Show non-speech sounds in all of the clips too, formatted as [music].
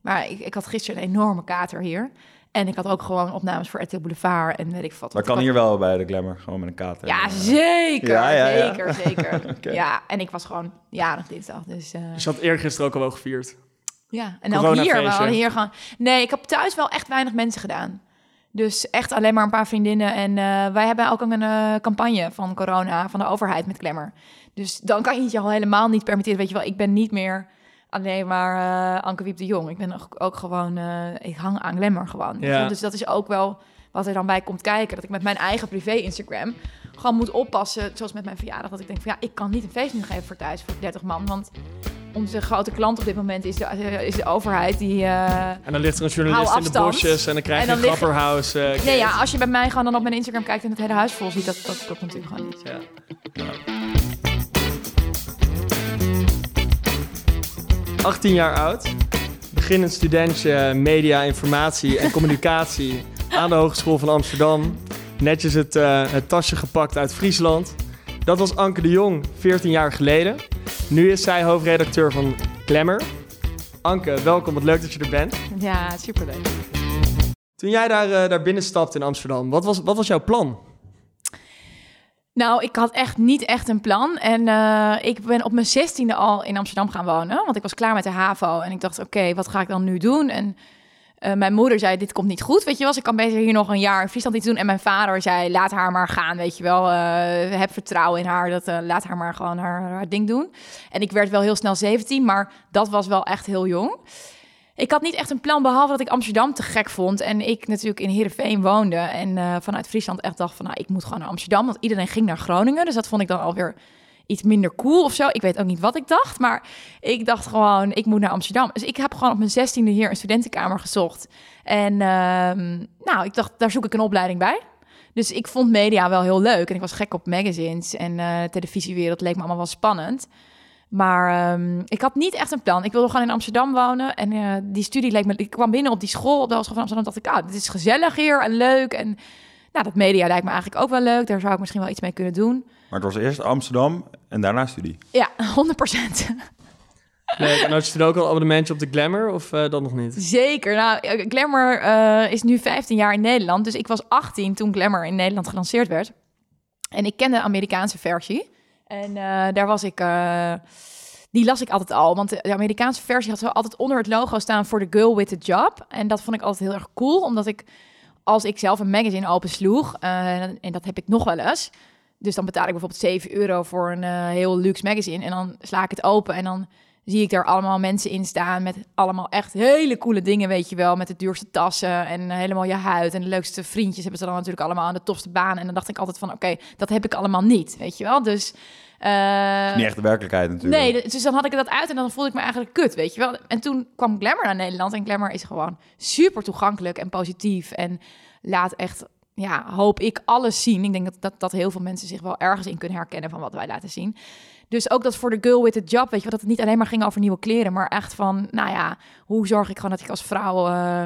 Maar ik, ik had gisteren een enorme kater hier. En ik had ook gewoon opnames voor RTL Boulevard en weet ik wat. Maar kan hier wel bij de Glamour, gewoon met een kater. Ja, zeker. Ja, ja, ja. Zeker, [laughs] zeker. Ja, en ik was gewoon jarig dinsdag. Dus eh, Dus je had eergisteren ook al wel gevierd. ja, en ook hier. We hadden hier gewoon... Nee, ik heb thuis wel echt weinig mensen gedaan. Dus echt alleen maar een paar vriendinnen. En eh, wij hebben ook een eh, campagne van corona, van de overheid met Glamour. Dus dan kan je het je al helemaal niet permitteren. Weet je wel, ik ben niet meer alleen maar eh Anke Wiep de Jong. Ik ben ook, ook gewoon... eh, ik hang aan Glamour gewoon. Ja. Dus dat is ook wel wat er dan bij komt kijken. Dat ik met mijn eigen privé-Instagram gewoon moet oppassen. Zoals met mijn verjaardag. Dat ik denk van ja, ik kan niet een feest nu geven voor thuis voor 30 man. Want onze grote klant op dit moment is de, eh, is de overheid. Die, En dan ligt er een journalist in de bosjes en dan krijg je een eh, Nee, ja, als je bij mij gewoon dan op mijn Instagram kijkt en het hele huis vol ziet, dat, dat klopt natuurlijk gewoon niet. Ja. 18 jaar oud, beginnend studentje media, informatie en communicatie aan de Hogeschool van Amsterdam. Netjes het, eh, het tasje gepakt uit Friesland. Dat was Anke de Jong 14 jaar geleden. Nu is zij hoofdredacteur van Glamour. Anke, welkom, wat leuk dat je er bent. Ja, superleuk. Toen jij daar, eh, daar binnen stapte in Amsterdam, wat was, wat was jouw plan? Nou, ik had echt niet echt een plan. En eh, ik ben op mijn zestiende al in Amsterdam gaan wonen. Want ik was klaar met de HAVO. En ik dacht, oké, wat ga ik dan nu doen? En eh, mijn moeder zei, dit komt niet goed, weet je wel. Ze kan beter hier nog een jaar in Friesland iets doen. En mijn vader zei, laat haar maar gaan, weet je wel. Eh, heb vertrouwen in haar, dat, laat haar maar gewoon haar, haar ding doen. En ik werd wel heel snel 17, maar dat was wel echt heel jong. Ik had niet echt een plan, behalve dat ik Amsterdam te gek vond. En ik natuurlijk in Heerenveen woonde. En eh, vanuit Friesland echt dacht van, nou, ik moet gewoon naar Amsterdam. Want iedereen ging naar Groningen. Dus dat vond ik dan alweer iets minder cool of zo. Ik weet ook niet wat ik dacht. Maar ik dacht gewoon, ik moet naar Amsterdam. Dus ik heb gewoon op mijn zestiende hier een studentenkamer gezocht. En ehm, nou, ik dacht, daar zoek ik een opleiding bij. Dus ik vond media wel heel leuk. En ik was gek op magazines en eh televisiewereld. leek me allemaal wel spannend. Maar ehm, ik had niet echt een plan. Ik wilde gewoon in Amsterdam wonen. En eh, die studie leek me... Ik kwam binnen op die school, op de Hogeschool van Amsterdam. dacht ik, ah, dit is gezellig hier en leuk. En nou, dat media lijkt me eigenlijk ook wel leuk. Daar zou ik misschien wel iets mee kunnen doen. Maar het was eerst Amsterdam en daarna studie. Ja, [laughs] 100 procent. Nee, en had je toen ook al abonnementje op de Glamour of eh, dat nog niet? Zeker. Nou, eh, Glamour eh, is nu 15 jaar in Nederland. Dus ik was 18 toen Glamour in Nederland gelanceerd werd. En ik kende de Amerikaanse versie. En eh, daar was ik... eh, die las ik altijd al. Want de, de Amerikaanse versie had zo altijd onder het logo staan... voor the girl with the job. En dat vond ik altijd heel erg cool. Omdat ik, als ik zelf een magazine opensloeg... eh, en dat heb ik nog wel eens... Dus dan betaal ik bijvoorbeeld 7 euro voor een heel luxe magazine. En dan sla ik het open en dan zie ik daar allemaal mensen in staan met allemaal echt hele coole dingen, weet je wel. Met de duurste tassen en helemaal je huid. En de leukste vriendjes hebben ze dan natuurlijk allemaal aan de tofste baan. En dan dacht ik altijd van, oké, dat heb ik allemaal niet, weet je wel. Dus... eh, Niet echt de werkelijkheid natuurlijk. Nee, dus dan had ik dat uit en dan voelde ik me eigenlijk kut, weet je wel. En toen kwam Glamour naar Nederland en Glamour is gewoon super toegankelijk en positief en laat echt, ja, hoop ik alles zien. Ik denk dat, dat, dat heel veel mensen zich wel ergens in kunnen herkennen van wat wij laten zien. Dus ook dat voor de girl with the job, weet je dat het niet alleen maar ging over nieuwe kleren, maar echt van, nou ja, hoe zorg ik gewoon dat ik als vrouw eh,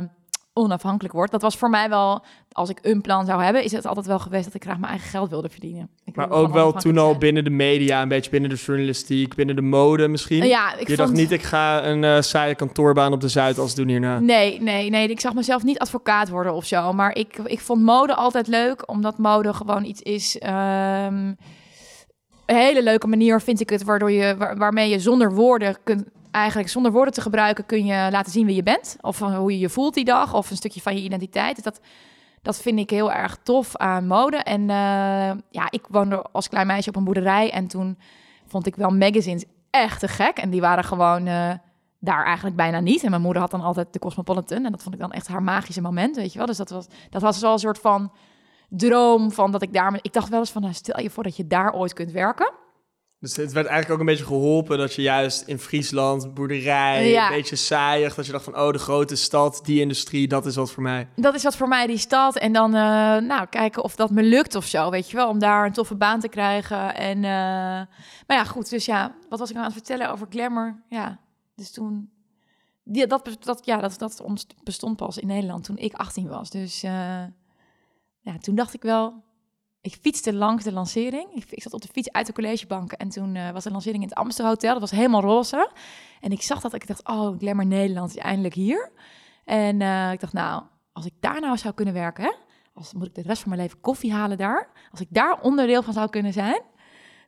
onafhankelijk word. Dat was voor mij wel, als ik een plan zou hebben, is het altijd wel geweest dat ik graag mijn eigen geld wilde verdienen. Ik Maar ook wel toen al zijn. binnen de media, een beetje binnen de journalistiek, binnen de mode misschien. Ja, ik je vond... dacht niet, ik ga een eh saaie kantoorbaan op de Zuidas doen hierna. Nee, nee, nee. Ik zag mezelf niet advocaat worden of zo. Maar ik, ik vond mode altijd leuk, omdat mode gewoon iets is. ehm, een hele leuke manier vind ik het, waardoor je, waar- waarmee je zonder woorden kunt. Eigenlijk zonder woorden te gebruiken kun je laten zien wie je bent. Of van hoe je je voelt die dag. Of een stukje van je identiteit. Dus dat, dat vind ik heel erg tof aan mode. En eh, ja, ik woonde als klein meisje op een boerderij. En toen vond ik wel magazines echt te gek. En die waren gewoon eh, daar eigenlijk bijna niet. En mijn moeder had dan altijd de Cosmopolitan. En dat vond ik dan echt haar magische moment, weet je wel. Dus dat was, dat was wel een soort van droom van dat ik daar... Ik dacht wel eens van, nou, stel je voor dat je daar ooit kunt werken. Dus het werd eigenlijk ook een beetje geholpen dat je juist in Friesland, boerderij, Ja. een beetje saaiig, dat je dacht van, oh, de grote stad, die industrie, dat is wat voor mij. Dat is wat voor mij die stad. En dan eh, nou, kijken of dat me lukt of zo, weet je wel. Om daar een toffe baan te krijgen. En, eh, maar ja, goed. Dus ja, wat was ik nou aan het vertellen over Glamour? Ja, dus toen... Die, dat, dat, ja, dat, dat bestond pas in Nederland toen ik 18 was. Dus eh, ja, toen dacht ik wel... ik fietste langs de lancering. Ik, ik zat op de fiets uit de collegebank en toen eh, was de lancering in het Amsterdam Hotel. Dat was helemaal roze. En ik zag dat, ik dacht, oh, Glamour Nederland is eindelijk hier. En eh, ik dacht, nou, als ik daar nou zou kunnen werken, hè? Als moet ik de rest van mijn leven koffie halen daar. Als ik daar onderdeel van zou kunnen zijn,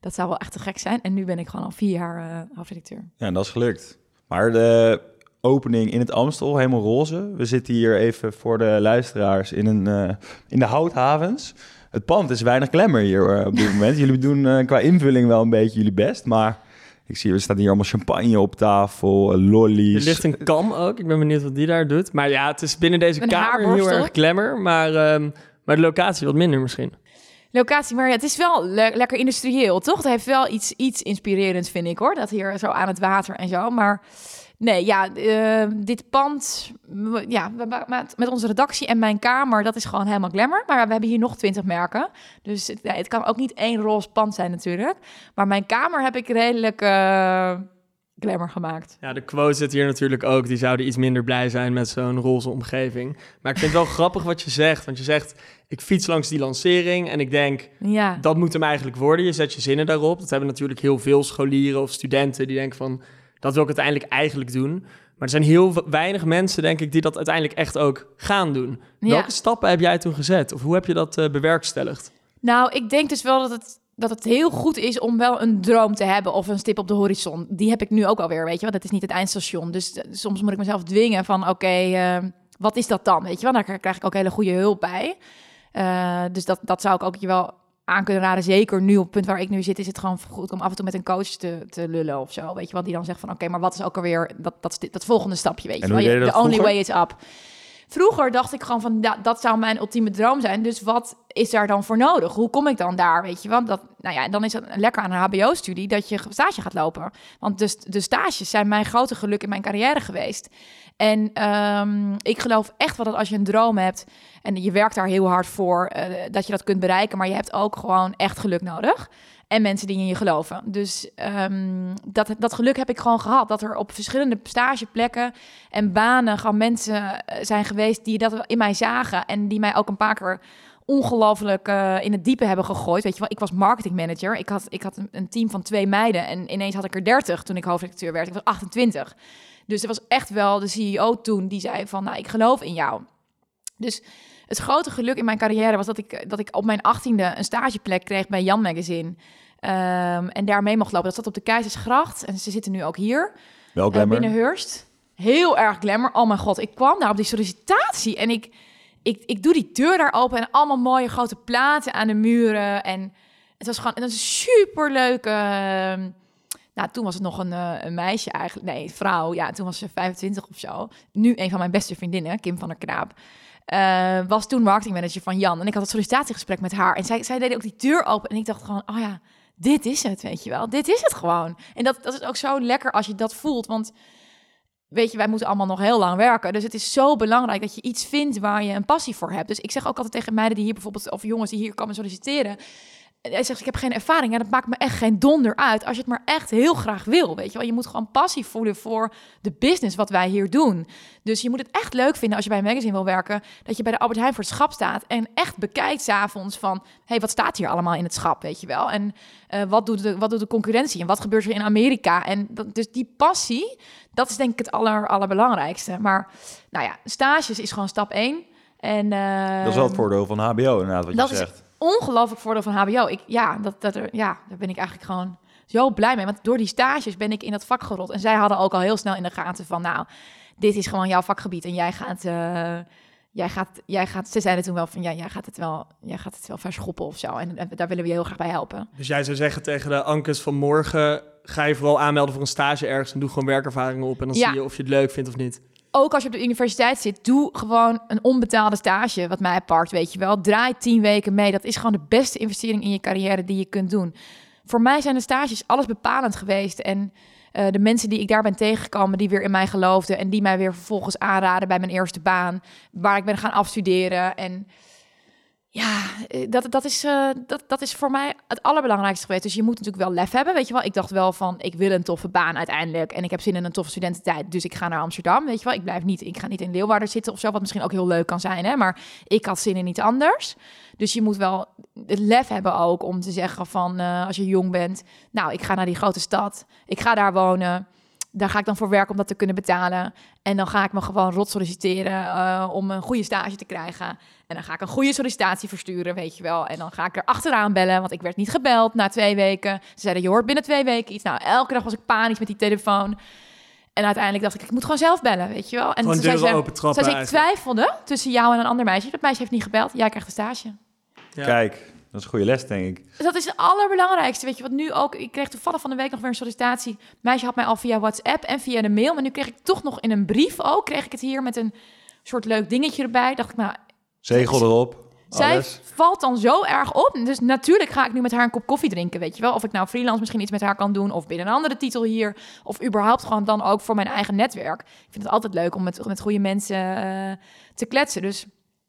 dat zou wel echt te gek zijn. En nu ben ik gewoon al vier jaar uh, hoofdredacteur. Ja, en dat is gelukt. Maar de opening in het Amstel, helemaal roze. We zitten hier even voor de luisteraars in, een, uh, in de houthavens. Het pand is weinig glamour hier uh, op dit moment. jullie doen qua invulling wel een beetje jullie best, maar... Ik zie, er staat hier allemaal champagne op tafel, lollies. Er ligt een kam ook. Ik ben benieuwd wat die daar doet. Maar ja, het is binnen deze kamer heel erg glamour. Maar, um, maar de locatie wat minder misschien. Locatie, maar ja, het is wel lekker industrieel, toch? Het heeft wel iets, iets inspirerends, vind ik hoor. Dat hier zo aan het water en zo. Maar Nee, ja, uh, dit pand, ja, met, met onze redactie en mijn kamer, dat is gewoon helemaal glamour. Maar we hebben hier nog twintig merken. Dus het, het kan ook niet één roze pand zijn natuurlijk. Maar mijn kamer heb ik redelijk uh, glamour gemaakt. Ja, de quote zit hier natuurlijk ook. Die zouden iets minder blij zijn met zo'n roze omgeving. Maar ik vind het wel [laughs] grappig wat je zegt. Want je zegt, ik fiets langs die lancering en ik denk, ja. dat moet hem eigenlijk worden. Je zet je zinnen daarop. Dat hebben natuurlijk heel veel scholieren of studenten die denken van dat wil ik uiteindelijk eigenlijk doen. Maar er zijn heel weinig mensen, denk ik, die dat uiteindelijk echt ook gaan doen. Welke stappen heb jij toen gezet? Of hoe heb je dat uh, bewerkstelligd? Nou, ik denk dus wel dat het, dat het heel goed is om wel een droom te hebben of een stip op de horizon. Die heb ik nu ook alweer, weet je, want dat is niet het eindstation. Dus eh, soms moet ik mezelf dwingen van, oké, eh, wat is dat dan, weet je wel? Daar krijg ik ook hele goede hulp bij. dus dat, dat zou ik ook je wel aan kunnen raden. Zeker nu op het punt waar ik nu zit, is het gewoon goed om af en toe met een coach te, te lullen of zo. Weet je wat die dan zegt van oké, maar wat is ook alweer dat, dat, dat, volgende stapje, weet je wel. The only way is up. Vroeger dacht ik gewoon van dat zou mijn ultieme droom zijn. Dus wat is daar dan voor nodig? Hoe kom ik dan daar? Weet je, want dat, nou ja, dan is het lekker aan een HBO-studie dat je stage gaat lopen. Want de, de stages zijn mijn grote geluk in mijn carrière geweest. En ehm, ik geloof echt wel dat als je een droom hebt en je werkt daar heel hard voor, uh, dat je dat kunt bereiken. Maar je hebt ook gewoon echt geluk nodig. En mensen die in je geloven. Dus um, dat, dat geluk heb ik gewoon gehad. Dat er op verschillende stageplekken en banen gewoon mensen eh, zijn geweest die dat in mij zagen. En die mij ook een paar keer ongelooflijk uh, in het diepe hebben gegooid. Weet je wel, ik was marketingmanager. Ik had, ik had een, team van twee meiden. En ineens had ik er 30 toen ik hoofdredacteur werd. Ik was 28. Dus er was echt wel de CEO toen die zei van, nou, ik geloof in jou. Dus het grote geluk in mijn carrière was dat ik, dat ik op mijn achttiende een stageplek kreeg bij Jan Magazine. Um, en daarmee mocht lopen. Dat zat op de Keizersgracht. En ze zitten nu ook hier. Wel. Uh, binnen Hurst. Heel erg glamour. Oh mijn god, ik kwam daar op die sollicitatie. En ik, ik, ik doe die deur daar open. En allemaal mooie grote platen aan de muren. En het was gewoon een superleuke... Uh, nou, toen was het nog een, uh, een, meisje eigenlijk. Nee, vrouw. Ja, toen was ze 25 of zo. Nu een van mijn beste vriendinnen, Kim van der Knaap. Uh, was toen marketingmanager van Jan. En ik had het sollicitatiegesprek met haar. En zij, zij deed ook die deur open. En ik dacht gewoon, oh ja, dit is het, weet je wel. Dit is het gewoon. En dat, dat is ook zo lekker als je dat voelt. Want weet je, wij moeten allemaal nog heel lang werken. Dus het is zo belangrijk dat je iets vindt waar je een passie voor hebt. Dus ik zeg ook altijd tegen meiden die hier bijvoorbeeld, of jongens die hier komen solliciteren hij zegt, ik heb geen ervaring. Ja, dat maakt me echt geen donder uit. Als je het maar echt heel graag wil, weet je wel. Je moet gewoon passie voelen voor de business wat wij hier doen. Dus je moet het echt leuk vinden als je bij een magazine wil werken... dat je bij de Albert Heijn voor het schap staat... en echt bekijkt s'avonds van... hey, wat staat hier allemaal in het schap, weet je wel? En uh, wat, doet de, wat doet de concurrentie? En wat gebeurt er in Amerika? En dat, dus die passie, dat is denk ik het aller, allerbelangrijkste. Maar nou ja, stages is gewoon stap één... En, uh, dat is wel het voordeel van HBO, inderdaad, wat je zegt ongelooflijk voordeel van HBO. Ik, ja, dat, dat er, ja, daar ben ik eigenlijk gewoon zo blij mee. Want door die stages ben ik in dat vak gerold. En zij hadden ook al heel snel in de gaten van... nou, dit is gewoon jouw vakgebied en jij gaat... Uh, jij gaat, jij gaat, ze zeiden toen wel van ja, jij gaat het wel, jij gaat het wel verschoppen of zo. En, en, daar willen we je heel graag bij helpen. Dus jij zou zeggen tegen de Ankes van morgen, ga je vooral aanmelden voor een stage ergens en doe gewoon werkervaringen op en dan zie je of je het leuk vindt of niet ook als je op de universiteit zit, doe gewoon een onbetaalde stage, wat mij apart, weet je wel. Draai tien weken mee. Dat is gewoon de beste investering in je carrière die je kunt doen. Voor mij zijn de stages alles bepalend geweest. En uh, de mensen die ik daar ben tegengekomen, die weer in mij geloofden en die mij weer vervolgens aanraden bij mijn eerste baan, waar ik ben gaan afstuderen. En Ja, eh, dat, dat, is, eh, dat, dat is voor mij het allerbelangrijkste geweest. Dus je moet natuurlijk wel lef hebben, weet je wel. Ik dacht wel van, ik wil een toffe baan uiteindelijk. En ik heb zin in een toffe studententijd, dus ik ga naar Amsterdam, weet je wel. Ik blijf niet, ik ga niet in Leeuwarden zitten of zo, wat misschien ook heel leuk kan zijn, hè. Maar ik had zin in iets anders. Dus je moet wel het lef hebben ook om te zeggen van, eh, als je jong bent... Nou, ik ga naar die grote stad, ik ga daar wonen daar ga ik dan voor werken om dat te kunnen betalen. En dan ga ik me gewoon rot solliciteren uh, om een goede stage te krijgen. En dan ga ik een goede sollicitatie versturen, weet je wel. En dan ga ik er achteraan bellen, want ik werd niet gebeld na twee weken. Ze zeiden, je hoort binnen twee weken iets. Nou, elke dag was ik panisch met die telefoon. En uiteindelijk dacht ik, ik moet gewoon zelf bellen, weet je wel. En Gewoon toen zei ze, open trappen zei ze, ik twijfelde tussen jou en een ander meisje. Dat meisje heeft niet gebeld. Jij krijgt een stage. Ja. Kijk, dat is een goede les, denk ik. Dat is het allerbelangrijkste, weet je. Wat nu ook, ik kreeg toevallig van de week nog weer een sollicitatie. Meisje had mij al via WhatsApp en via de mail. Maar nu kreeg ik toch nog in een brief ook, kreeg ik het hier met een soort leuk dingetje erbij. Dacht ik, nou, Zegel erop. zij Alles. valt dan zo erg op. Dus natuurlijk ga ik nu met haar een kop koffie drinken, weet je wel. Of ik nou freelance misschien iets met haar kan doen. Of binnen een andere titel hier. Of überhaupt gewoon dan ook voor mijn eigen netwerk. Ik vind het altijd leuk om met, met goede mensen eh, te kletsen. Dus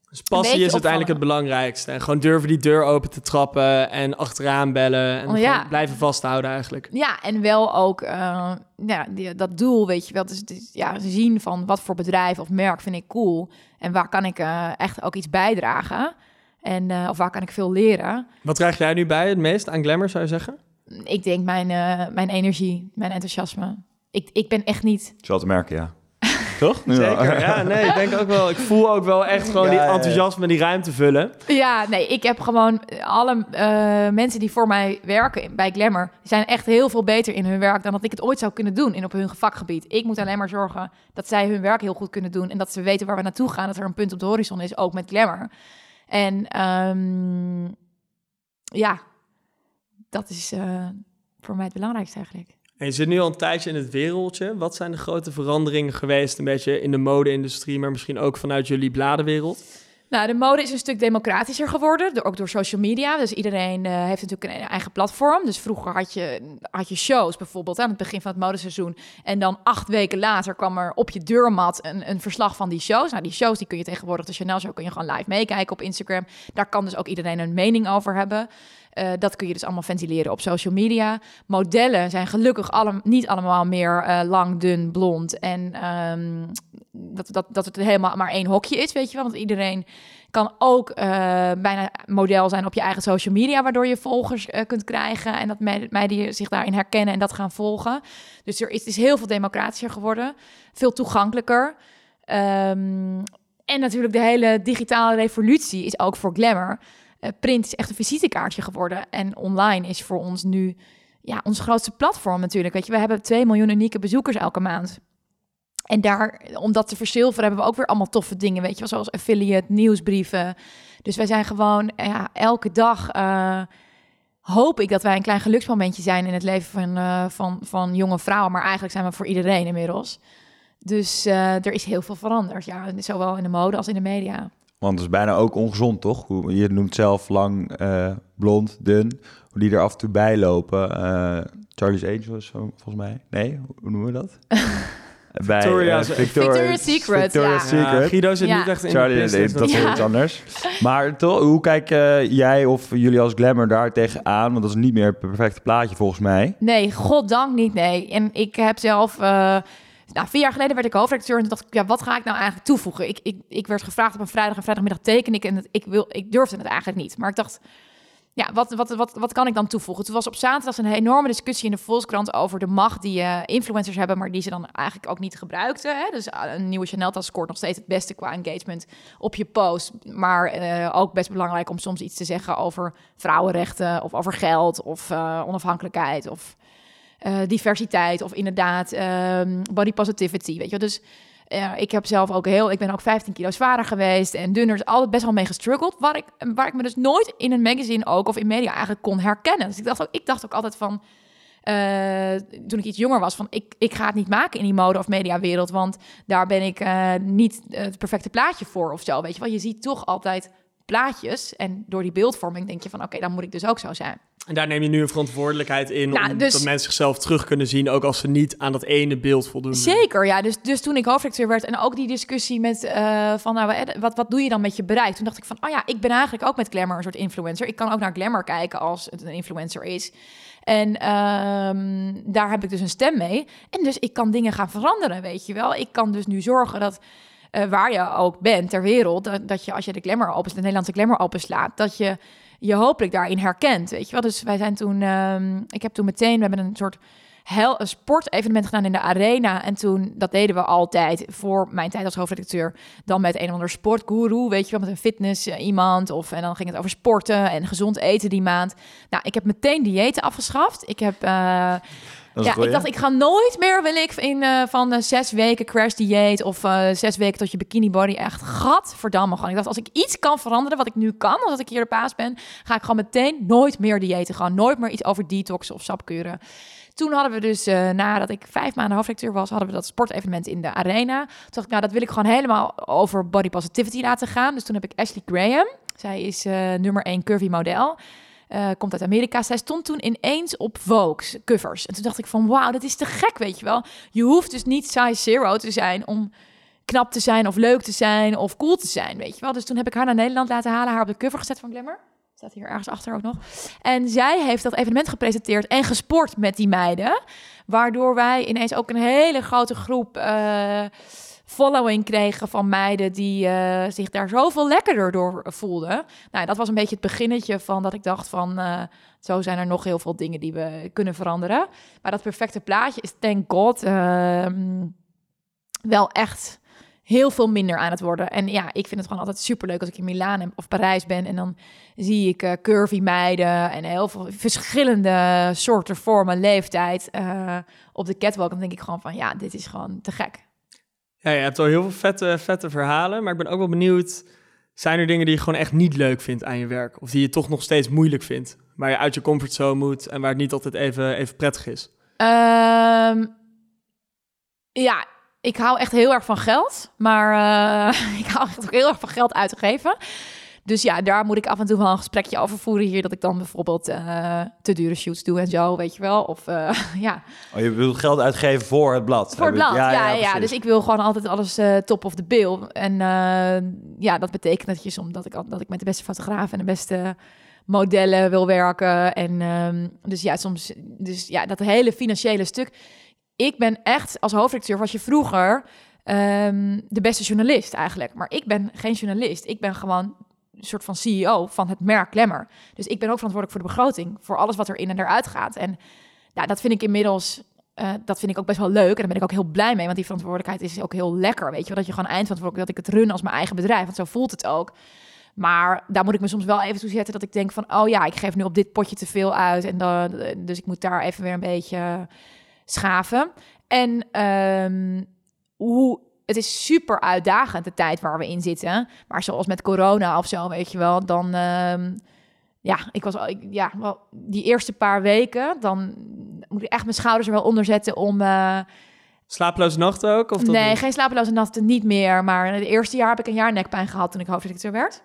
Dus passie is uiteindelijk het belangrijkste. En gewoon durven die deur open te trappen en achteraan bellen. En Oh, ja. blijven vasthouden eigenlijk. Ja, en wel ook eh, ja, die, dat doel, weet je wel. Dus, dus ja, zien van wat voor bedrijf of merk vind ik cool. En waar kan ik eh, echt ook iets bijdragen. En, eh, of waar kan ik veel leren. Wat krijg jij nu bij het meest aan glamour, zou je zeggen? Ik denk mijn, eh, mijn energie, mijn enthousiasme. Ik, ik ben echt niet... Wel te merken, ja. Toch? Zeker, ja, [laughs] nee, ik denk ook wel. Ik voel ook wel echt gewoon Ja, die enthousiasme, die ruimte vullen. Ja, nee, ik heb gewoon alle eh, mensen die voor mij werken bij Glamour... zijn echt heel veel beter in hun werk dan dat ik het ooit zou kunnen doen in op hun vakgebied. Ik moet alleen maar zorgen dat zij hun werk heel goed kunnen doen... en dat ze weten waar we naartoe gaan, dat er een punt op de horizon is, ook met Glamour. En ehm, ja, dat is eh, voor mij het belangrijkste eigenlijk. Je zit nu al een tijdje in het wereldje. Wat zijn de grote veranderingen geweest, een beetje in de mode-industrie, maar misschien ook vanuit jullie bladenwereld? Nou, de mode is een stuk democratischer geworden, ook door social media. Dus iedereen eh, heeft natuurlijk een eigen platform. Dus vroeger had je, had je shows bijvoorbeeld aan het begin van het modeseizoen. En dan acht weken later kwam er op je deurmat een, een verslag van die shows. Nou, die shows die kun je tegenwoordig, de Chanel Show, kun je gewoon live meekijken op Instagram. Daar kan dus ook iedereen een mening over hebben. Eh, dat kun je dus allemaal ventileren op social media. Modellen zijn gelukkig niet allemaal meer eh, lang, dun, blond. En ehm, dat, dat, dat het helemaal maar één hokje is, weet je wel. Want iedereen kan ook eh, bijna model zijn op je eigen social media, waardoor je volgers kunt krijgen en dat me- meiden zich daarin herkennen en dat gaan volgen. Dus er is, is heel veel democratischer geworden, veel toegankelijker. Ehm, en natuurlijk de hele digitale revolutie is ook voor Glamour. Eh, print is echt een visitekaartje geworden en online is voor ons nu ja, ons grootste platform natuurlijk. Weet je, we hebben 2 miljoen unieke bezoekers elke maand. En daar, om dat te verzilveren, hebben we ook weer allemaal toffe dingen, weet je zoals affiliate, nieuwsbrieven. Dus wij zijn gewoon ja, elke dag eh, hoop ik dat wij een klein geluksmomentje zijn in het leven van, eh, van, van jonge vrouwen. Maar eigenlijk zijn we voor iedereen inmiddels. Dus eh, er is heel veel veranderd, ja, zowel in de mode als in de media. Want het is bijna ook ongezond, toch? Hoe- Je noemt zelf lang, eh, blond, dun. Hoe die er af en toe bij lopen. Eh, Charlie's Angels, volgens mij. Nee, hoe noemen we dat? [laughs] bij Victoria's- eh, Victoria's Secret, Victoria's ja. Ja, Secret. Guido zit Ja. niet echt in Charlie, de business. dat is Ja. iets anders. Maar toch, hoe kijk eh, jij of jullie als Glamour daar tegenaan? Want dat is niet meer het perfecte plaatje volgens mij. Nee, goddank niet, nee. En ik heb zelf... nou, vier jaar geleden werd ik hoofdredacteur en toen dacht ik, ja, wat ga ik nou eigenlijk toevoegen? Ik, ik, ik werd gevraagd op een vrijdag en vrijdagmiddag teken ik en ik, wil, ik durfde het eigenlijk niet. Maar ik dacht, ja, wat, wat, wat, wat kan ik dan toevoegen? Toen was op zaterdag een enorme discussie in de Volkskrant over de macht die eh, influencers hebben, maar die ze dan eigenlijk ook niet gebruikten. Hè? Dus eh, een nieuwe Chanel-tas scoort nog steeds het beste qua engagement op je post. Maar eh, ook best belangrijk om soms iets te zeggen over vrouwenrechten of over geld of onafhankelijkheid of eh, diversiteit of inderdaad ehm, body positivity. Weet je, dus eh, ik heb zelf ook heel, ik ben ook 15 kilo zwaarder geweest en dunner, is altijd best wel mee gestruggeld, waar ik, waar ik me dus nooit in een magazine ook of in media eigenlijk kon herkennen. Dus ik dacht ook, ik dacht ook altijd van, eh, toen ik iets jonger was, van ik, ik ga het niet maken in die mode- of mediawereld, want daar ben ik niet het perfecte plaatje voor of zo. Weet je wel, je ziet toch altijd plaatjes en door die beeldvorming denk je van, oké, dan moet ik dus ook zo zijn. En daar neem je nu een verantwoordelijkheid in, Nou, omdat dus- mensen zichzelf terug kunnen zien, ook als ze niet aan dat ene beeld voldoen. Zeker, ja. Dus, dus toen ik hoofdredacteur werd en ook die discussie met eh, van, nou, eh, wat, wat doe je dan met je bereik? Toen dacht ik van, oh ja, ik ben eigenlijk ook met Glamour een soort influencer. Ik kan ook naar Glamour kijken als het een influencer is. En ehm, daar heb ik dus een stem mee. En dus ik kan dingen gaan veranderen, weet je wel. Ik kan dus nu zorgen dat eh, waar je ook bent ter wereld, dat, dat je als je de Glamour opens, de Nederlandse Glamour openslaat, dat je je hopelijk daarin herkent, weet je wel. Dus wij zijn toen, ehm, ik heb toen meteen, we hebben een soort hel, een sportevenement gedaan in de arena. En toen, dat deden we altijd voor mijn tijd als hoofdredacteur. Dan met een of ander sportguru, weet je wel, met een fitness eh, iemand. Of, en dan ging het over sporten en gezond eten die maand. Nou, ik heb meteen diëten afgeschaft. Ik heb... eh, ja, ik dacht, ik ga nooit meer, wil ik, in, eh, van eh, zes weken crash dieet of eh, zes weken tot je bikini body. Echt, gadverdamme gewoon. Ik dacht, als ik iets kan veranderen, wat ik nu kan, als ik hier de paas ben, ga ik gewoon meteen nooit meer diëten gaan. Nooit meer iets over detoxen of sapkuren. Toen hadden we dus, nadat ik vijf maanden hoofdredacteur was, hadden we dat sportevenement in de arena. Toen dacht ik, nou, dat wil ik gewoon helemaal over body positivity laten gaan. Dus toen heb ik Ashley Graham. Zij is nummer één curvy model. Eh, komt uit Amerika. Zij stond toen ineens op Vogue's covers. En toen dacht ik van, wauw, dat is te gek, weet je wel. Je hoeft dus niet size zero te zijn om knap te zijn of leuk te zijn of cool te zijn, weet je wel. Dus toen heb ik haar naar Nederland laten halen, haar op de cover gezet van Glamour. Staat hier ergens achter ook nog. En zij heeft dat evenement gepresenteerd en gesport met die meiden. Waardoor wij ineens ook een hele grote groep eh, following kregen van meiden die eh, zich daar zoveel lekkerder door voelden. Nou, dat was een beetje het beginnetje van dat ik dacht van... eh, zo zijn er nog heel veel dingen die we kunnen veranderen. Maar dat perfecte plaatje is, thank god, ehm, wel echt heel veel minder aan het worden. En ja, ik vind het gewoon altijd superleuk als ik in Milaan of Parijs ben... en dan zie ik eh, curvy meiden en heel veel verschillende soorten, vormen, leeftijd... op de catwalk. Dan denk ik gewoon van, ja, dit is gewoon te gek. Ja, je hebt al heel veel vette, vette verhalen, maar ik ben ook wel benieuwd... Zijn er dingen die je gewoon echt niet leuk vindt aan je werk? Of die je toch nog steeds moeilijk vindt? Waar je uit je comfortzone moet en waar het niet altijd even, even prettig is? Ehm, ja, ik hou echt heel erg van geld. Maar eh, [laughs] ik hou echt ook heel erg van geld uit te geven. Dus ja, daar moet ik af en toe wel een gesprekje over voeren hier. Dat ik dan bijvoorbeeld eh, te dure shoots doe en zo, weet je wel. Of eh, [laughs] ja, Oh, je wilt geld uitgeven voor het blad. voor het blad. Ja, ja, precies. Dus ik wil gewoon altijd alles eh, top of de bill. En ja, dat betekent dat je soms dat ik, al- dat ik met de beste fotograaf en de beste modellen wil werken. En ehm, dus ja, soms, dus ja, dat hele financiële stuk. Ik ben echt als hoofdredacteur, was je vroeger ehm, de beste journalist eigenlijk. Maar ik ben geen journalist. Ik ben gewoon soort van CEO van het merk Glamour. Dus ik ben ook verantwoordelijk voor de begroting, voor alles wat er in en eruit gaat. En ja, dat vind ik inmiddels eh, dat vind ik ook best wel leuk. En daar ben ik ook heel blij mee. Want die verantwoordelijkheid is ook heel lekker. Weet je dat je gewoon eindverantwoordelijk... dat ik het run als mijn eigen bedrijf. Want zo voelt het ook. Maar daar moet ik me soms wel even toe zetten... dat ik denk van... oh ja, ik geef nu op dit potje te veel uit. En dan, dus ik moet daar even weer een beetje schaven. En ehm, hoe... Het is super uitdagend, de tijd waar we in zitten. Maar zoals met corona of zo, weet je wel... dan... ehm, ja, ik was al, ik, ja, wel, die eerste paar weken, dan moet ik echt mijn schouders er wel onder zetten om. eh, Slapeloze nachten ook? Of nee, niet? geen slapeloze nachten, niet meer. Maar het eerste jaar heb ik een jaar nekpijn gehad toen ik hoofdredacteur werd.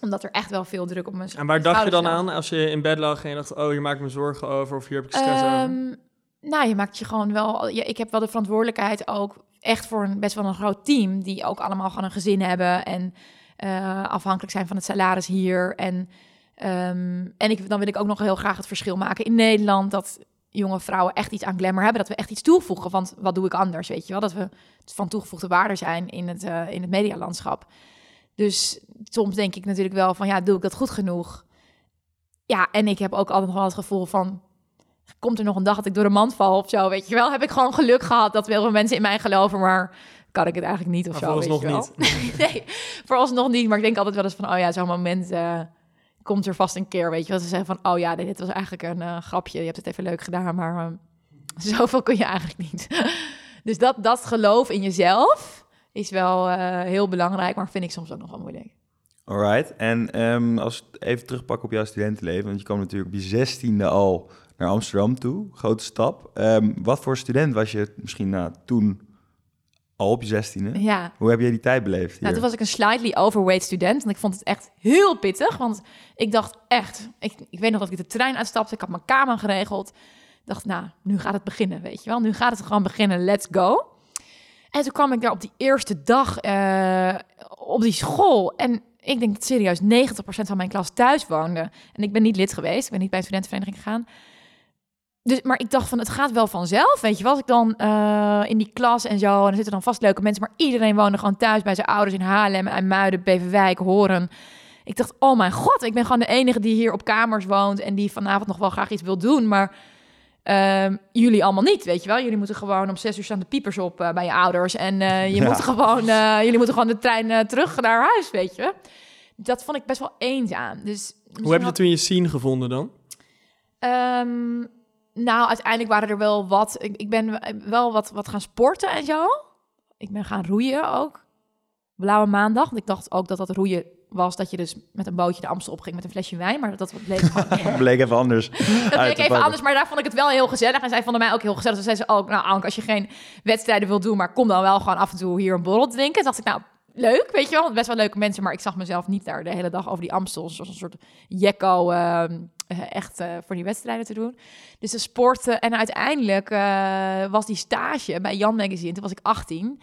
Omdat er echt wel veel druk op mijn En waar dacht je dan aan als je in bed lag en je dacht... oh, hier maak ik me zorgen over of hier heb ik stress over? Ehm, nou, je maakt je gewoon wel. Ja, ik heb wel de verantwoordelijkheid ook echt voor een best wel een groot team. Die ook allemaal gewoon een gezin hebben. En eh, afhankelijk zijn van het salaris hier. En, ehm, en ik, dan wil ik ook nog heel graag het verschil maken in Nederland. Dat jonge vrouwen echt iets aan glamour hebben. Dat we echt iets toevoegen. Want wat doe ik anders, weet je wel? Dat we van toegevoegde waarde zijn in het, eh, in het medialandschap. Dus soms denk ik natuurlijk wel van, ja, doe ik dat goed genoeg? Ja, en ik heb ook altijd wel het gevoel van, komt er nog een dag dat ik door de mand val of zo, weet je wel? Heb ik gewoon geluk gehad dat heel veel mensen in mij geloven, maar kan ik het eigenlijk niet of Maar zo, weet vooralsnog je wel? [laughs] nee, vooralsnog niet. Maar ik denk altijd wel eens van, oh ja, zo'n moment eh, komt er vast een keer, weet je wel. Ze zeggen van, oh ja, dit was eigenlijk een eh, grapje. Je hebt het even leuk gedaan, maar eh, [laughs] zoveel kun je eigenlijk niet. [laughs] dus dat, dat geloof in jezelf is wel eh, heel belangrijk, maar vind ik soms ook nog wel moeilijk. Alright. En ehm, als even terugpakken op jouw studentenleven, want je kwam natuurlijk op je zestiende al naar Amsterdam toe, grote stap. Ehm, wat voor student was je misschien nou, toen Al op je zestiende? Ja. Hoe heb jij die tijd beleefd hier? Nou, toen was ik een slightly overweight student. En ik vond het echt heel pittig. Want ik dacht echt... Ik, ik weet nog dat ik de trein uitstapte. Ik had mijn kamer geregeld. Ik dacht, nou, nu gaat het beginnen, weet je wel. Nu gaat het gewoon beginnen. Let's go. En toen kwam ik daar op die eerste dag eh, op die school. En ik denk dat serieus 90% van mijn klas thuis woonde. En ik ben niet lid geweest. Ik ben niet bij een studentenvereniging gegaan. Dus, maar ik dacht van, het gaat wel vanzelf, weet je wel. Als ik dan eh, in die klas en zo, en er zitten dan vast leuke mensen, maar iedereen woonde gewoon thuis bij zijn ouders in Haarlem, IJmuiden, Beverwijk, Horen. Ik dacht, oh mijn god, ik ben gewoon de enige die hier op kamers woont en die vanavond nog wel graag iets wil doen, maar ehm, jullie allemaal niet, weet je wel. Jullie moeten gewoon om zes uur staan de piepers op eh, bij je ouders en eh, je [laughs] Ja. moet gewoon, jullie moeten gewoon de trein terug naar huis, weet je. Dat vond ik best wel eenzaam. Dus Hoe heb je toen je scene gevonden dan? Ehm, nou, uiteindelijk waren er wel wat. Ik, ik ben wel wat, wat gaan sporten en zo. Ik ben gaan roeien ook. Blauwe maandag. Want ik dacht ook dat dat roeien was dat je dus met een bootje de Amstel opging met een flesje wijn. Maar dat bleek gewoon. [laughs] bleek even anders. Dat bleek even anders, maar daar vond ik het wel heel gezellig. En zij vonden mij ook heel gezellig. Dus zeiden ze ook, nou Anke, als je geen wedstrijden wil doen, maar kom dan wel gewoon af en toe hier een borrel drinken. Toen dacht ik, nou, leuk, weet je wel. Best wel leuke mensen, maar ik zag mezelf niet daar de hele dag over die Amstel. Zoals een soort jekko ehm, eh, echt eh, voor die wedstrijden te doen. Dus de sporten. En uiteindelijk eh, was die stage bij Jan Magazine. Toen was ik 18.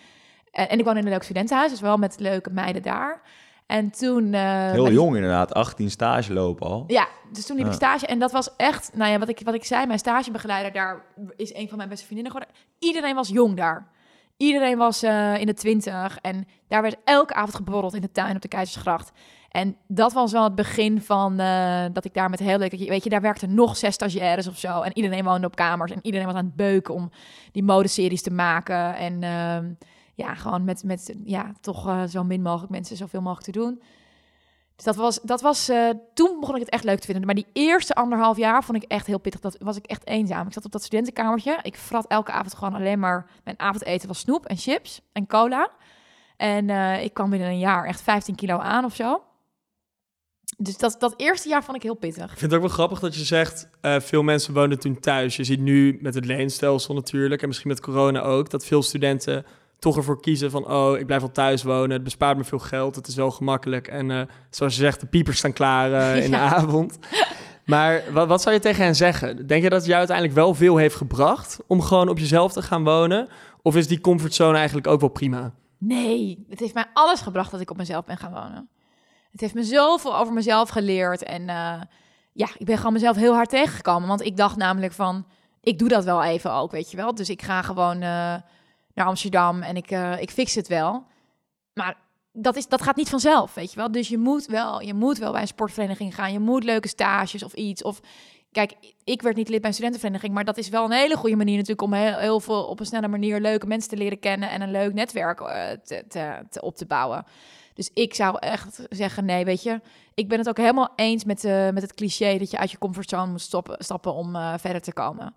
En, en ik woonde in een leuk studentenhuis, dus wel met leuke meiden daar. En toen... eh, Heel jong inderdaad, 18 stage lopen al. ja, dus toen liep ik stage en dat was echt, nou ja, wat ik, wat ik zei, mijn stagebegeleider daar is een van mijn beste vriendinnen geworden. Iedereen was jong daar. Iedereen was eh, in de twintig en daar werd elke avond geborreld in de tuin op de Keizersgracht. En dat was wel het begin van eh, dat ik daar met heel leuk, weet je, daar werkten nog zes stagiaires of zo. En iedereen woonde op kamers en iedereen was aan het beuken om die modeseries te maken. En ehm, ja, gewoon met, met ja, toch eh, zo min mogelijk mensen zoveel mogelijk te doen. Dus dat was, dat was eh, toen begon ik het echt leuk te vinden. Maar die eerste anderhalf jaar vond ik echt heel pittig. Dat was ik echt eenzaam. Ik zat op dat studentenkamertje. Ik frat elke avond gewoon alleen maar... Mijn avondeten was snoep en chips en cola. En ik kwam binnen een jaar echt 15 kilo aan of zo. Dus dat, dat eerste jaar vond ik heel pittig. Ik vind het ook wel grappig dat je zegt, eh, veel mensen woonden toen thuis. Je ziet nu met het leenstelsel natuurlijk, en misschien met corona ook, dat veel studenten toch ervoor kiezen van, oh, ik blijf al thuis wonen, het bespaart me veel geld, het is wel gemakkelijk. En eh, zoals je zegt, de piepers staan klaar eh, in [laughs] de avond. Maar wat, wat zou je tegen hen zeggen? Denk je dat het jou uiteindelijk wel veel heeft gebracht om gewoon op jezelf te gaan wonen? Of is die comfortzone eigenlijk ook wel prima? Nee, het heeft mij alles gebracht dat ik op mezelf ben gaan wonen. Het heeft me zoveel over mezelf geleerd. En eh, ja, ik ben gewoon mezelf heel hard tegengekomen. Want ik dacht namelijk van, ik doe dat wel even ook, weet je wel. Dus ik ga gewoon eh, naar Amsterdam en ik, eh, ik fix het wel. Maar dat, is, dat gaat niet vanzelf, weet je wel. Dus je moet wel, je moet wel bij een sportvereniging gaan. Je moet leuke stages of iets. Of kijk, ik werd niet lid bij een studentenvereniging, maar dat is wel een hele goede manier natuurlijk om heel, heel veel op een snelle manier leuke mensen te leren kennen en een leuk netwerk te, te op te bouwen. Dus ik zou echt zeggen, nee, weet je, ik ben het ook helemaal eens met, eh, met het cliché dat je uit je comfortzone moet stoppen, stappen om eh, verder te komen.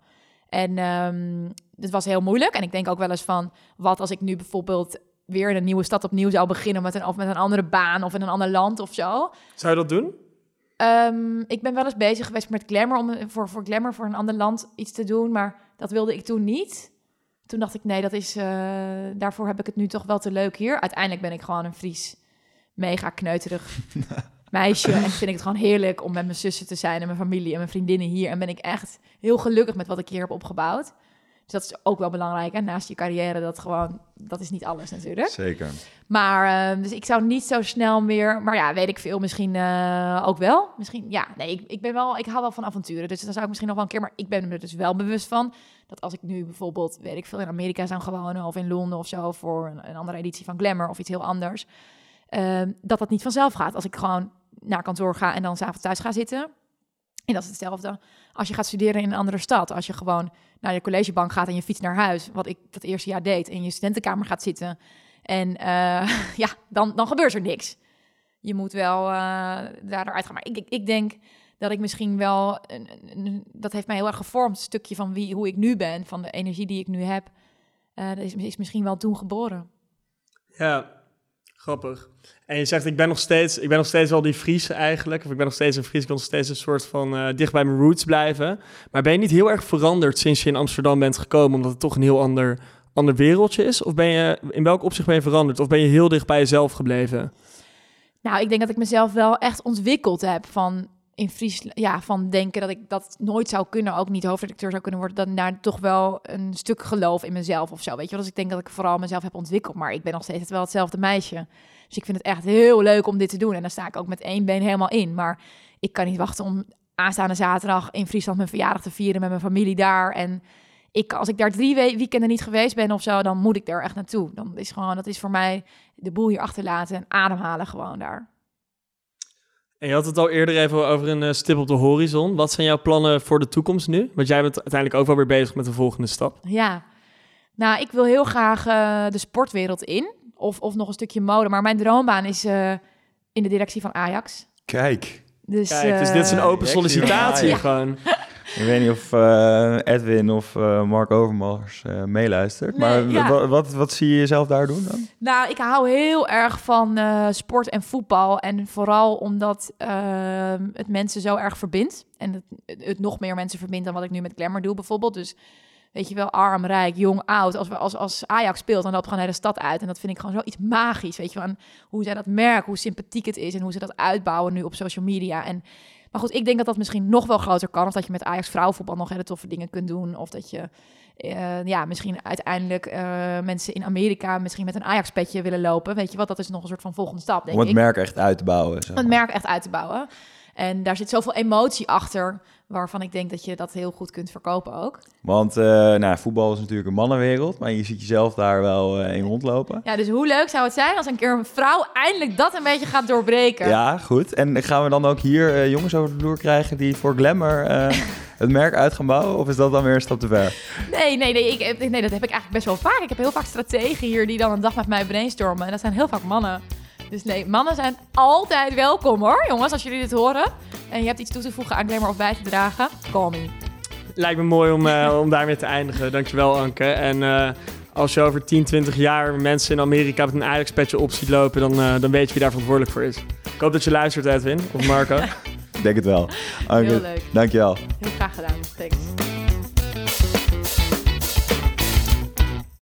En ehm het was heel moeilijk. En ik denk ook wel eens van, wat als ik nu bijvoorbeeld weer in een nieuwe stad opnieuw zou beginnen met een, of met een andere baan of in een ander land of zo. Zou je dat doen? Ehm, ik ben wel eens bezig geweest met Glamour, om voor, voor Glamour voor een ander land iets te doen, maar dat wilde ik toen niet. Toen dacht ik, nee, dat is, eh, daarvoor heb ik het nu toch wel te leuk hier. Uiteindelijk ben ik gewoon een Fries, mega kneuterig [laughs] meisje. En vind ik het gewoon heerlijk om met mijn zussen te zijn en mijn familie en mijn vriendinnen hier. En ben ik echt heel gelukkig met wat ik hier heb opgebouwd. Dus dat is ook wel belangrijk. En naast je carrière, dat gewoon, dat is niet alles natuurlijk. Zeker. Maar, eh, dus ik zou niet zo snel meer... Maar ja, weet ik veel, misschien eh, ook wel. Misschien, ja, nee, ik, ik ben wel... Ik hou wel van avonturen, dus dan zou ik misschien nog wel een keer... Maar ik ben me er dus wel bewust van... dat als ik nu bijvoorbeeld, weet ik veel, in Amerika zou gaan wonen... of in Londen of zo, voor een, een andere editie van Glamour of iets heel anders... eh, dat dat niet vanzelf gaat. Als ik gewoon naar kantoor ga en dan s'avonds thuis ga zitten... En dat is hetzelfde als je gaat studeren in een andere stad. Als je gewoon naar je collegebank gaat en je fiets naar huis... wat ik dat eerste jaar deed, in je studentenkamer gaat zitten... En eh, [laughs] ja, dan, dan gebeurt er niks. Je moet wel eh daar eruit gaan. Maar ik, ik, denk dat ik misschien wel... een- dat heeft mij heel erg gevormd, een stukje van wie, hoe ik nu ben. Van de energie die ik nu heb. Eh, dat is, is misschien wel toen geboren. Ja, grappig. En je zegt, ik ben nog steeds, ik ben nog steeds wel die Fries eigenlijk. Of ik ben nog steeds een Fries, ik wil nog steeds een soort van eh, dicht bij mijn roots blijven. Maar ben je niet heel erg veranderd sinds je in Amsterdam bent gekomen? Omdat het toch een heel ander ander wereldje is? Of ben je, in welk opzicht ben je veranderd? Of ben je heel dicht bij jezelf gebleven? Nou, ik denk dat ik mezelf wel echt ontwikkeld heb van in Friesland, ja, van denken dat ik dat nooit zou kunnen, ook niet hoofdredacteur zou kunnen worden, dan daar toch wel een stuk geloof in mezelf of zo, weet je wel. Dus ik denk dat ik vooral mezelf heb ontwikkeld, maar ik ben nog steeds wel hetzelfde meisje. Dus ik vind het echt heel leuk om dit te doen en dan sta ik ook met één been helemaal in, maar ik kan niet wachten om aanstaande zaterdag in Friesland mijn verjaardag te vieren met mijn familie daar en ik, als ik daar drie we weekenden niet geweest ben of zo, dan moet ik er echt naartoe. Dan is gewoon, dat is voor mij de boel hier achterlaten en ademhalen gewoon daar. En je had het al eerder even over een uh, stip op de horizon. Wat zijn jouw plannen voor de toekomst nu? Want jij bent uiteindelijk ook wel weer bezig met de volgende stap. Ja, nou, ik wil heel graag uh, de sportwereld in. Of, of nog een stukje mode. Maar mijn droombaan is uh, in de directie van Ajax. Kijk. Dus, Kijk, dus dit is een open sollicitatie ja. gewoon. Ik weet niet of uh, Edwin of uh, Mark Overmars uh, meeluistert. Nee, maar ja. wat, wat zie je jezelf daar doen dan? Nou, ik hou heel erg van sport en voetbal. En vooral omdat het mensen zo erg verbindt. En het, het, nog meer mensen verbindt dan wat ik nu met Glamour doe bijvoorbeeld. Dus weet je wel, arm, rijk, jong, oud. Als, we, als, als Ajax speelt, dan loopt gewoon de hele stad uit. En dat vind ik gewoon zoiets magisch. Weet je wel, hoe zij dat merken, hoe sympathiek het is... en hoe ze dat uitbouwen nu op social media. En maar goed, ik denk dat dat misschien nog wel groter kan. Of dat je met Ajax vrouwenvoetbal nog hele toffe dingen kunt doen. Of dat je uh, ja, misschien uiteindelijk uh, mensen in Amerika misschien met een Ajax-petje willen lopen. Weet je wat, dat is nog een soort van volgende stap, denk Om het merk echt uit te bouwen. Om het merk echt uit te bouwen. En daar zit zoveel emotie achter, waarvan ik denk dat je dat heel goed kunt verkopen ook. Want uh, nou, voetbal is natuurlijk een mannenwereld, maar je ziet jezelf daar wel uh, in rondlopen. Ja, dus hoe leuk zou het zijn als een keer een vrouw eindelijk dat een beetje gaat doorbreken? Ja, goed. En gaan we dan ook hier uh, jongens over de vloer krijgen die voor Glamour [laughs] het merk uit gaan bouwen? Of is dat dan weer een stap te ver? Nee, nee, nee, ik, nee, dat heb ik eigenlijk best wel vaak. Ik heb heel vaak strategen hier die dan een dag met mij brainstormen. En dat zijn heel vaak mannen. Dus nee, mannen zijn altijd welkom hoor, jongens, als jullie dit horen. En je hebt iets toe te voegen aan Glamour of bij te dragen, call me. Lijkt me mooi om, uh, om daarmee te eindigen. Dankjewel Anke. En uh, als je over 10, 20 jaar mensen in Amerika met een Ajax-petje op ziet lopen, dan, uh, dan weet je wie daar verantwoordelijk voor is. Ik hoop dat je luistert Edwin, of Marco. [laughs] Ik denk het wel. Anke, Heel leuk. Dankjewel. Heel graag gedaan. Thanks.